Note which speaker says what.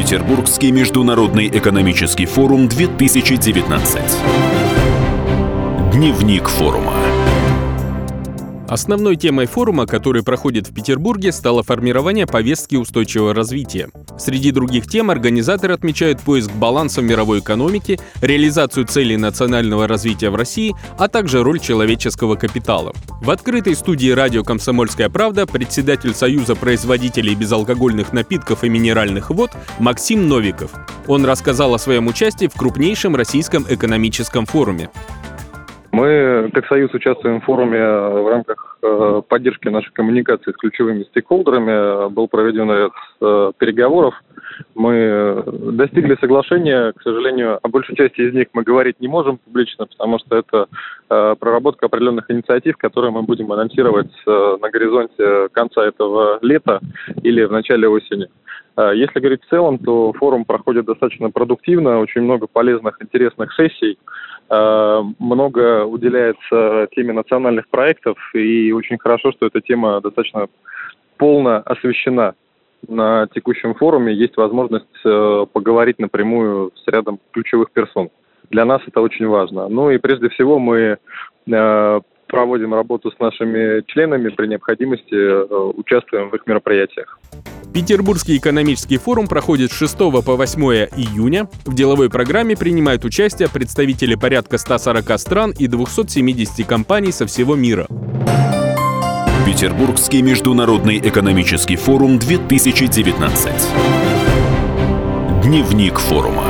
Speaker 1: Петербургский международный экономический форум 2019. Дневник форума.
Speaker 2: Основной темой форума, который проходит в Петербурге, стало формирование повестки устойчивого развития. Среди других тем организаторы отмечают поиск баланса в мировой экономике, реализацию целей национального развития в России, а также роль человеческого капитала. В открытой студии радио «Комсомольская правда» председатель Союза производителей безалкогольных напитков и минеральных вод Максим Новиков. Он рассказал о своем участии в крупнейшем российском экономическом форуме.
Speaker 3: Мы, как Союз, участвуем в форуме в рамках э, поддержки нашей коммуникации с ключевыми стейкхолдерами. Был проведен ряд э, переговоров. Мы достигли соглашения. К сожалению, о большей части из них мы говорить не можем публично, потому что это э, проработка определенных инициатив, которые мы будем анонсировать на горизонте конца этого лета или в начале осени. Если говорить в целом, то форум проходит достаточно продуктивно, очень много полезных, интересных сессий. Э, много уделяется теме национальных проектов, и очень хорошо, что эта тема достаточно полно освещена на текущем форуме. Есть возможность э, поговорить напрямую с рядом ключевых персон. Для нас это очень важно. Ну и прежде всего мы э, проводим работу с нашими членами, при необходимости участвуем в их мероприятиях.
Speaker 2: Петербургский экономический форум проходит с 6 по 8 июня. В деловой программе принимают участие представители порядка 140 стран и 270 компаний со всего мира.
Speaker 1: Петербургский международный экономический форум 2019. Дневник форума.